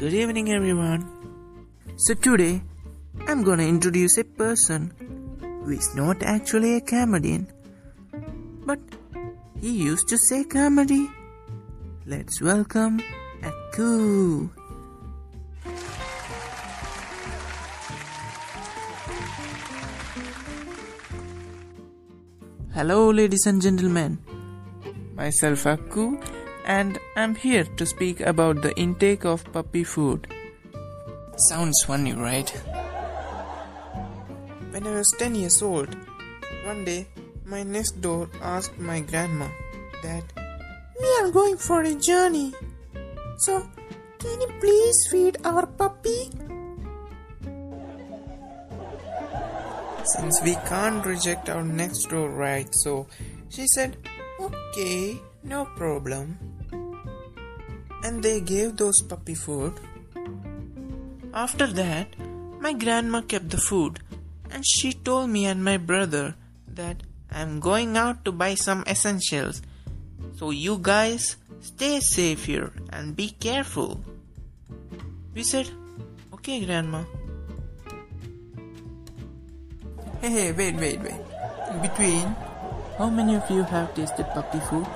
Good evening, everyone. So, today I'm gonna introduce a person who is not actually a comedian, but he used to say comedy. Let's welcome Aku. Hello, ladies and gentlemen. Myself Aku, and I'm here to speak about the intake of puppy food. Sounds funny, right? When I was 10 years old, one day my next door asked my grandma that we are going for a journey. So, can you please feed our puppy? Since we can't reject our next door right, so she said, Okay, no problem. And they gave those puppy food. After that, my grandma kept the food and she told me and my brother that I'm going out to buy some essentials. So you guys stay safe here and be careful. We said, Okay, grandma. Hey, hey, wait, wait, wait. In between, how many of you have tasted puppy food?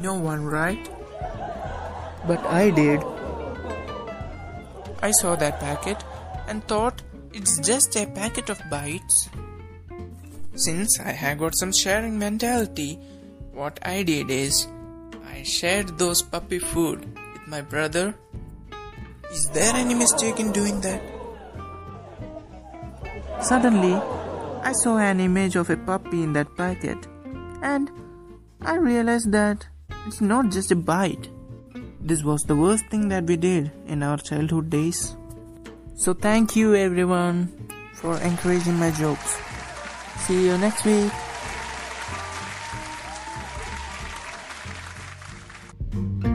No one, right? But I did. I saw that packet and thought it's just a packet of bites. Since I have got some sharing mentality, what I did is I shared those puppy food with my brother. Is there any mistake in doing that? Suddenly, I saw an image of a puppy in that packet, and I realized that it's not just a bite. This was the worst thing that we did in our childhood days. So thank you everyone for encouraging my jokes. See you next week. Thank you.